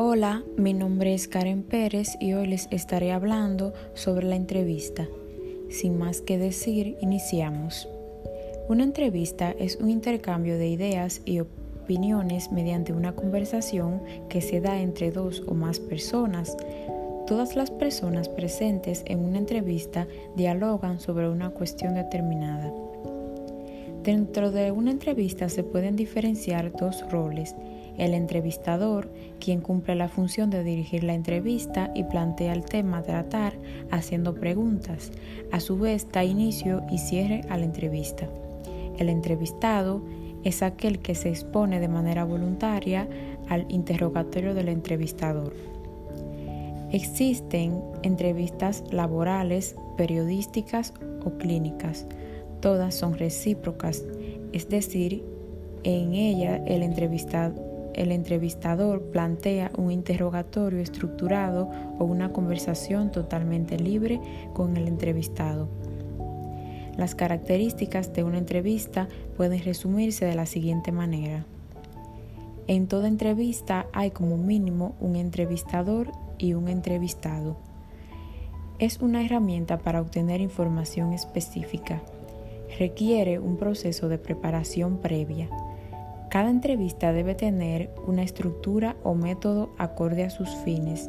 Hola, mi nombre es Karen Pérez y hoy les estaré hablando sobre la entrevista. Sin más que decir, iniciamos. Una entrevista es un intercambio de ideas y opiniones mediante una conversación que se da entre dos o más personas. Todas las personas presentes en una entrevista dialogan sobre una cuestión determinada. Dentro de una entrevista se pueden diferenciar dos roles, el entrevistador, quien cumple la función de dirigir la entrevista y plantea el tema a tratar haciendo preguntas. A su vez da inicio y cierre a la entrevista. El entrevistado es aquel que se expone de manera voluntaria al interrogatorio del entrevistador. Existen entrevistas laborales, periodísticas o clínicas. Todas son recíprocas, es decir, en ella el el entrevistador plantea un interrogatorio estructurado o una conversación totalmente libre con el entrevistado. Las características de una entrevista pueden resumirse de la siguiente manera. En toda entrevista hay como mínimo un entrevistador y un entrevistado. Es una herramienta para obtener información específica. Requiere un proceso de preparación previa cada entrevista debe tener una estructura o método acorde a sus fines.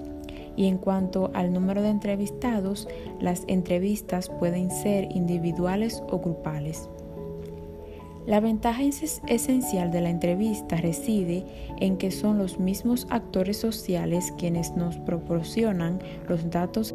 Y en cuanto al número de entrevistados, las entrevistas pueden ser individuales o grupales. La ventaja esencial de la entrevista reside en que son los mismos actores sociales quienes nos proporcionan los datos